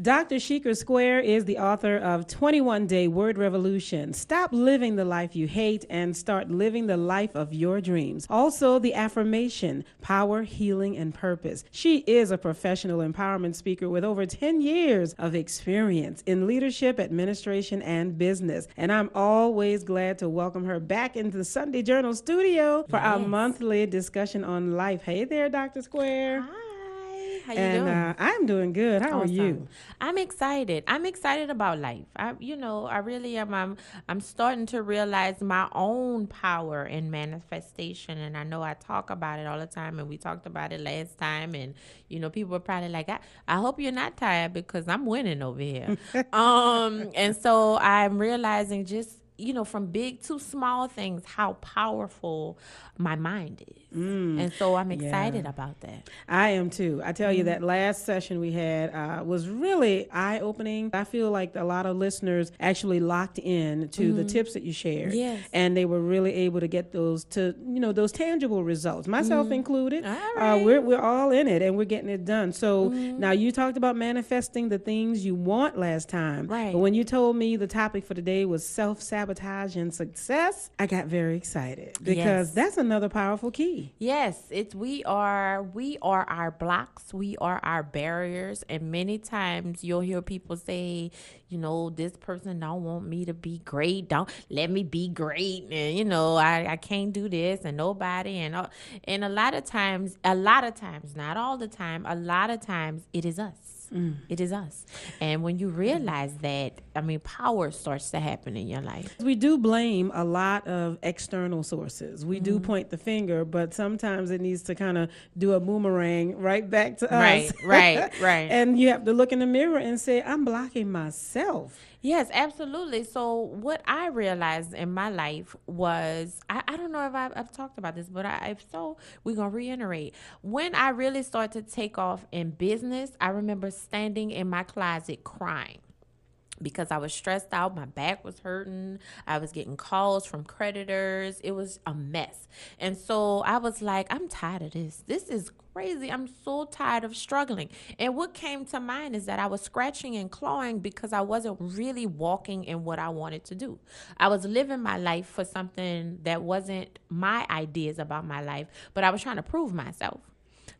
Dr. Sheeker Square is the author of 21 Day Word Revolution. Stop living the life you hate and start living the life of your dreams. Also, the affirmation, power, healing, and purpose. She is a professional empowerment speaker with over 10 years of experience in leadership, administration, and business. And I'm always glad to welcome her back into the Sunday Journal studio for yes. our monthly discussion on life. Hey there, Dr. Square. Hi. How you and, doing? Uh, I'm doing good. How awesome. are you? I'm excited. I'm excited about life. I, you know, I really am. I'm, I'm starting to realize my own power in manifestation, and I know I talk about it all the time, and we talked about it last time, and you know, people were probably like, I, I hope you're not tired because I'm winning over here. um, and so I'm realizing just you know, from big to small things, how powerful my mind is. Mm, and so I'm excited yeah. about that. I am too. I tell mm. you, that last session we had uh, was really eye opening. I feel like a lot of listeners actually locked in to mm. the mm-hmm. tips that you shared. Yes. And they were really able to get those to, you know, those tangible results, myself mm. included. All right. Uh, we're, we're all in it and we're getting it done. So mm-hmm. now you talked about manifesting the things you want last time. Right. But when you told me the topic for today was self sabotage and success, I got very excited because yes. that's another powerful key. Yes, it's we are we are our blocks, we are our barriers, and many times you'll hear people say, you know, this person don't want me to be great, don't let me be great, and you know, I, I can't do this, and nobody, and all, and a lot of times, a lot of times, not all the time, a lot of times, it is us Mm. It is us. And when you realize that, I mean, power starts to happen in your life. We do blame a lot of external sources. We mm-hmm. do point the finger, but sometimes it needs to kind of do a boomerang right back to us. Right, right, right. and you have to look in the mirror and say, I'm blocking myself. Yes, absolutely. So what I realized in my life was I, I don't know if I've, I've talked about this, but I, if so, we're gonna reiterate. When I really started to take off in business, I remember standing in my closet crying because I was stressed out. My back was hurting. I was getting calls from creditors. It was a mess. And so I was like, I'm tired of this. This is crazy. I'm so tired of struggling. And what came to mind is that I was scratching and clawing because I wasn't really walking in what I wanted to do. I was living my life for something that wasn't my ideas about my life, but I was trying to prove myself.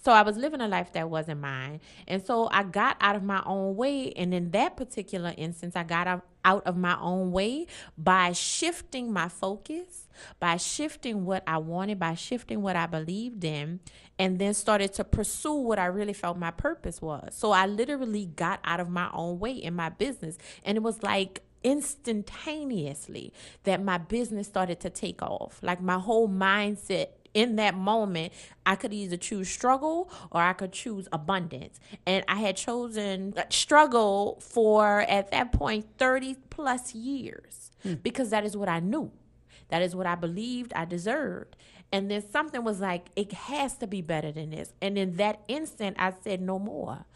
So I was living a life that wasn't mine. And so I got out of my own way. And in that particular instance, I got out of my own way by shifting my focus, by shifting what I wanted, by shifting what I believed in, and then started to pursue what I really felt my purpose was. So I literally got out of my own way in my business. And it was like, instantaneously that my business started to take off. Like my whole mindset in that moment, I could either choose struggle or I could choose abundance. And I had chosen struggle for, at that point, 30 plus years hmm. because that is what I knew. That is what I believed I deserved. And then something was like, it has to be better than this. And in that instant, I said, no more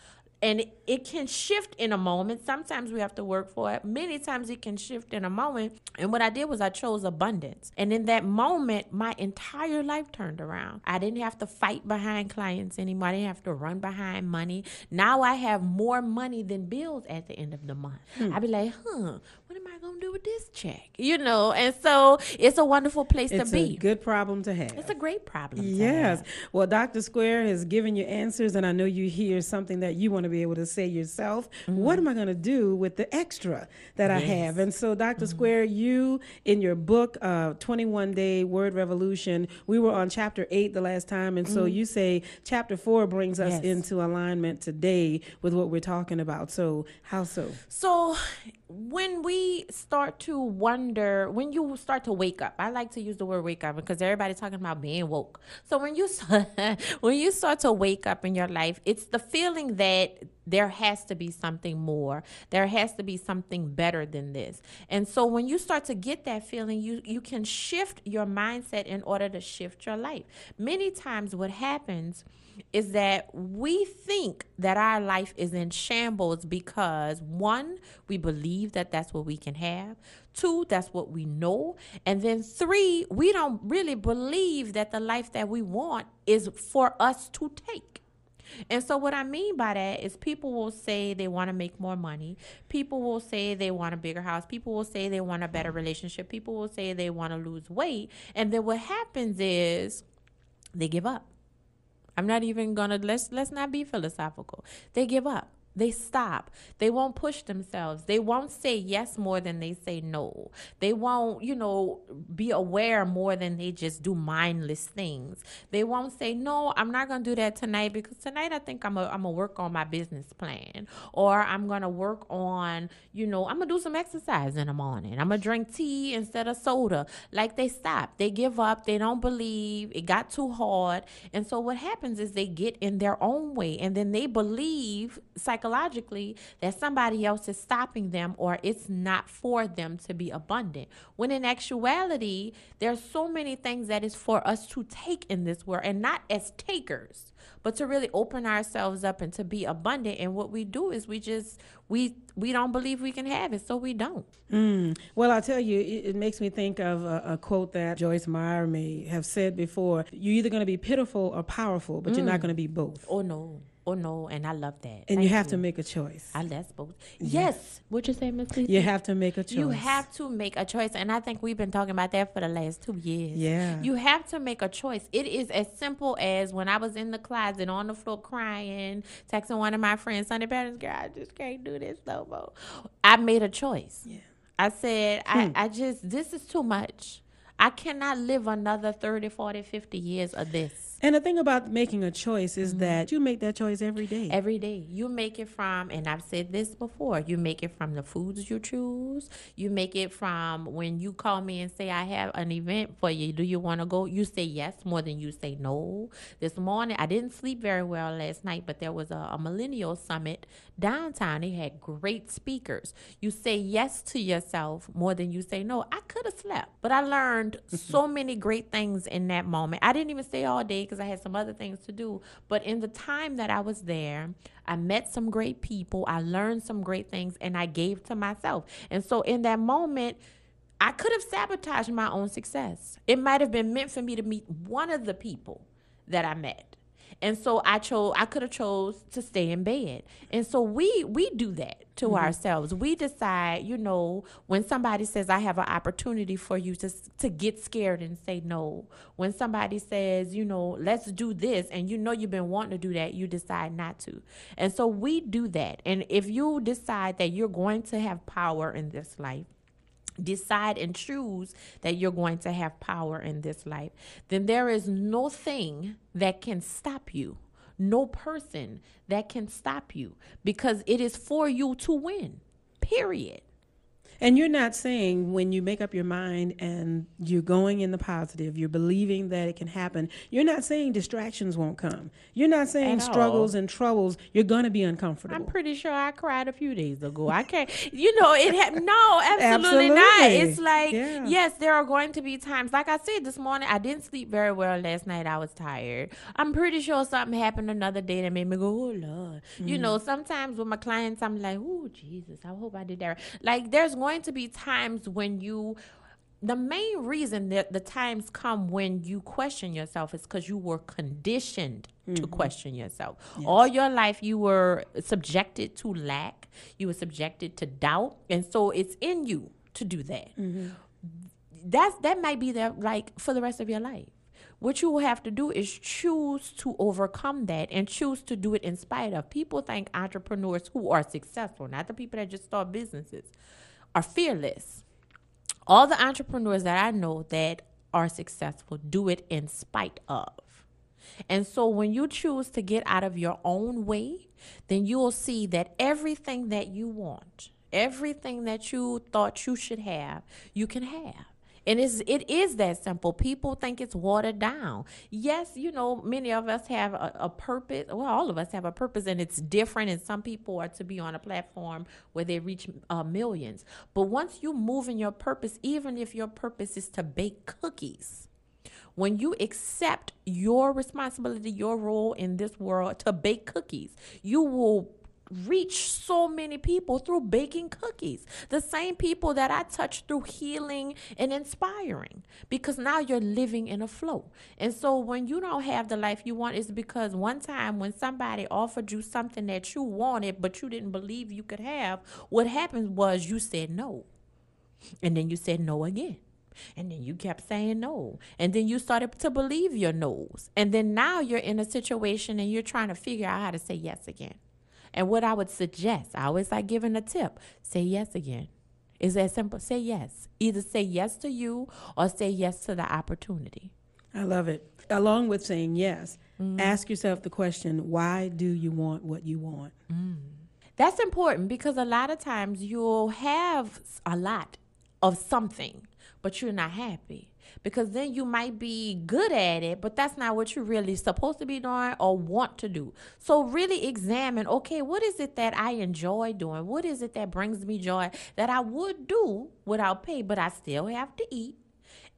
and it, can shift in a moment. Sometimes we have to work for it. Many times it can shift in a moment. And what I did was I chose abundance. And in that moment, my entire life turned around. I didn't have to fight behind clients anymore. I didn't have to run behind money. Now I have more money than bills at the end of the month. Hmm. I'd be like, huh, what am To do with this check? You know, and so it's a wonderful place it's to be. It's a good problem to have. It's a great problem. Yes. Well, Dr. Square has given you answers, and I know you hear something that you want to be able to say yourself, mm-hmm. what am I to do with the extra that yes. I have? And so, doctor mm-hmm. Square, you in your book, uh, 21 Day Word Revolution, we were on chapter eight the last time. And mm-hmm. so you say chapter four brings us yes. into alignment today with what we're talking about. So, how so? So, when we start to wonder, when you start to wake up, I like to use the word wake up because everybody's talking about being woke. So when you when you start to wake up in your life, it's the feeling that there has to be something more. There has to be something better than this. And so when you start to get that feeling, you you can shift your mindset in order to shift your life. Many times what happens is that we think that our life is in shambles because one, we believe that that's what we can have. Two, that's what we know. And then three, we don't really believe that the life that we want is for us to take. And so, what I mean by that is people will say they want to make more money. People will say they want a bigger house. People will say they want a better relationship. People will say they want to lose weight. And then what happens is they give up. I'm not even gonna let's let's not be philosophical. They give up. They stop. They won't push themselves. They won't say yes more than they say no. They won't, you know, be aware more than they just do mindless things. They won't say, no, I'm not going to do that tonight because tonight I think I'm going to work on my business plan or I'm going to work on, you know, I'm going to do some exercise in the morning. I'm going to drink tea instead of soda. Like they stop. They give up. They don't believe. It got too hard. And so what happens is they get in their own way and then they believe psychologically psychologically that somebody else is stopping them or it's not for them to be abundant. When in actuality, there's so many things that is for us to take in this world and not as takers, but to really open ourselves up and to be abundant. And what we do is we just we we don't believe we can have it, so we don't. Mm. Well, I'll tell you, it, it makes me think of a, a, quote that Joyce Meyer may have said before: "You're either going to be pitiful or powerful, but mm. you're not going to be both." Oh no. Oh no, and I love that. And Thank you have you. to make a choice. I that's both. Yes. What you say, Miss You have to make a choice. You have to make a choice, and I think we've been talking about that for the last two years. Yeah. You have to make a choice. It is as simple as when I was in the closet on the floor crying, texting one of my friends, Sunday parents, girl, I just can't do this no more. I made a choice. Yeah. I said, hmm. I, I just this is too much. I cannot live another 30, 40, 50 years of this. And the thing about making a choice is mm-hmm. that you make that choice every day. Every day. You make it from, and I've said this before, you make it from the foods you choose. You make it from when you call me and say, I have an event for you. Do you want to go? You say yes more than you say no. This morning, I didn't sleep very well last night, but there was a, a millennial summit downtown. They had great speakers. You say yes to yourself more than you say no. I could have slept, but I learned so many great things in that moment. I didn't even stay all day because I had some other things to do. But in the time that I was there, I met some great people, I learned some great things, and I gave to myself. And so in that moment, I could have sabotaged my own success. It might have been meant for me to meet one of the people that I met. And so I chose I could have chose to stay in bed. And so we we do that to mm-hmm. ourselves. We decide, you know, when somebody says I have an opportunity for you to to get scared and say no. When somebody says, you know, let's do this and you know you've been wanting to do that, you decide not to. And so we do that. And if you decide that you're going to have power in this life, decide and choose that you're going to have power in this life, then there is no thing that can stop you, no person that can stop you because it is for you to win, period. And you're not saying when you make up your mind and you're going in the positive, you're believing that it can happen. You're not saying distractions won't come. You're not saying At struggles all. and troubles. You're going to be uncomfortable. I'm pretty sure I cried a few days ago. I can't, you know, it ha- no, absolutely, absolutely, not. It's like, yeah. yes, there are going to be times. Like I said this morning, I didn't sleep very well last night. I was tired. I'm pretty sure something happened another day that made me go, oh, Lord. Mm-hmm. You know, sometimes with my clients, I'm like, oh, Jesus, I hope I did that. Like, there's going to be times when you the main reason that the times come when you question yourself is because you were conditioned mm-hmm. to question yourself. Yes. All your life, you were subjected to lack, you were subjected to doubt, and so it's in you to do that. Mm-hmm. That's that might be there like for the rest of your life. What you will have to do is choose to overcome that and choose to do it in spite of. People think entrepreneurs who are successful, not the people that just start businesses are fearless. All the entrepreneurs that I know that are successful do it in spite of. And so when you choose to get out of your own way, then you will see that everything that you want, everything that you thought you should have, you can have. And it's, it is that simple. People think it's watered down. Yes, you know, many of us have a, a, purpose. Well, all of us have a purpose, and it's different. And some people are to be on a platform where they reach uh, millions. But once you move in your purpose, even if your purpose is to bake cookies, when you accept your responsibility, your role in this world to bake cookies, you will reach so many people through baking cookies. The same people that I touch through healing and inspiring because now you're living in a flow. And so when you don't have the life you want, it's because one time when somebody offered you something that you wanted but you didn't believe you could have, what happened was you said no. And then you said no again. And then you kept saying no. And then you started to believe your no's. And then now you're in a situation and you're trying to figure out how to say yes again. And what I would suggest, I always like giving a tip say yes again. Is that simple? Say yes. Either say yes to you or say yes to the opportunity. I love it. Along with saying yes, mm. ask yourself the question why do you want what you want? Mm. That's important because a lot of times you'll have a lot of something, but you're not happy because then you might be good at it, but that's not what you're really supposed to be doing or want to do. So really examine, okay, what is it that I enjoy doing? What is it that brings me joy that I would do without pay, but I still have to eat?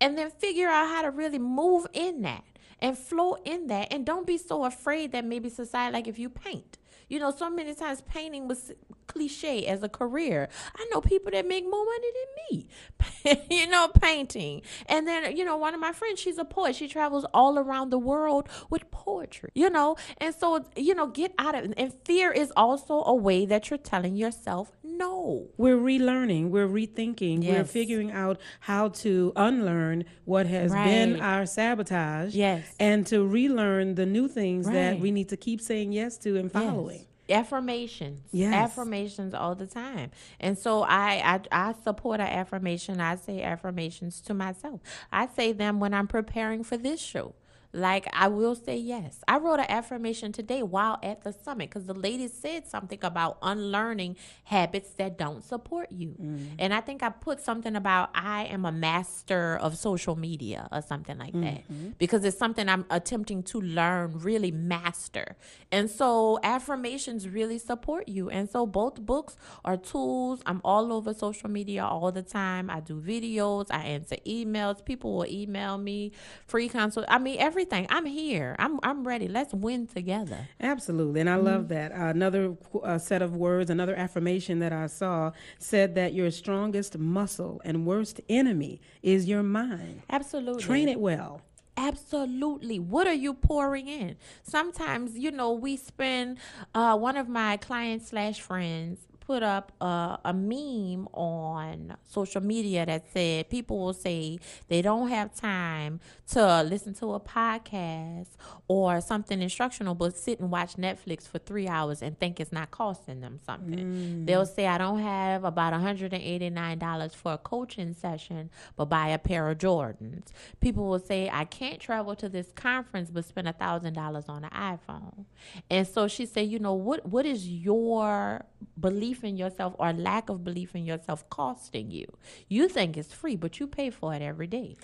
And then figure out how to really move in that and flow in that. And don't be so afraid that maybe society, like if you paint, you know, so many times painting was cliche as a career. I know people that make more money than me, you know, painting. And then, you know, one of my friends, she's a poet. She travels all around the world with poetry, you know. And so, you know, get out of it. And fear is also a way that you're telling yourself no. We're relearning, we're rethinking, yes. we're figuring out how to unlearn what has right. been our sabotage. Yes. And to relearn the new things right. that we need to keep saying yes to and following. Yes affirmations yes. affirmations all the time and so I, I i support an affirmation i say affirmations to myself i say them when i'm preparing for this show like I will say yes. I wrote an affirmation today while at the summit because the lady said something about unlearning habits that don't support you. Mm. And I think I put something about I am a master of social media or something like mm-hmm. that because it's something I'm attempting to learn, really master. And so affirmations really support you. And so both books are tools. I'm all over social media all the time. I do videos, I answer emails. People will email me free consult. I mean, every everything. I'm here. I'm I'm ready. Let's win together. Absolutely, and I mm-hmm. love that. Uh, another uh, set of words, another affirmation that I saw said that your strongest muscle and worst enemy is your mind. Absolutely. Train it well. Absolutely. What are you pouring in? Sometimes, you know, we spend, uh, one of my clients slash friends put up a, a meme on social media that said people will say they don't have time to listen to a podcast or something instructional, but sit and watch Netflix for three hours and think it's not costing them something. Mm. They'll say, I don't have about $189 for a coaching session, but buy a pair of Jordans. People will say, I can't travel to this conference, but spend $1,000 on an iPhone. And so she said, you know, what, what is your belief in yourself or lack of belief in yourself costing you. You think it's free, but you pay for it every day.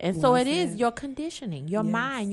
And so it is your conditioning, your yes. mind,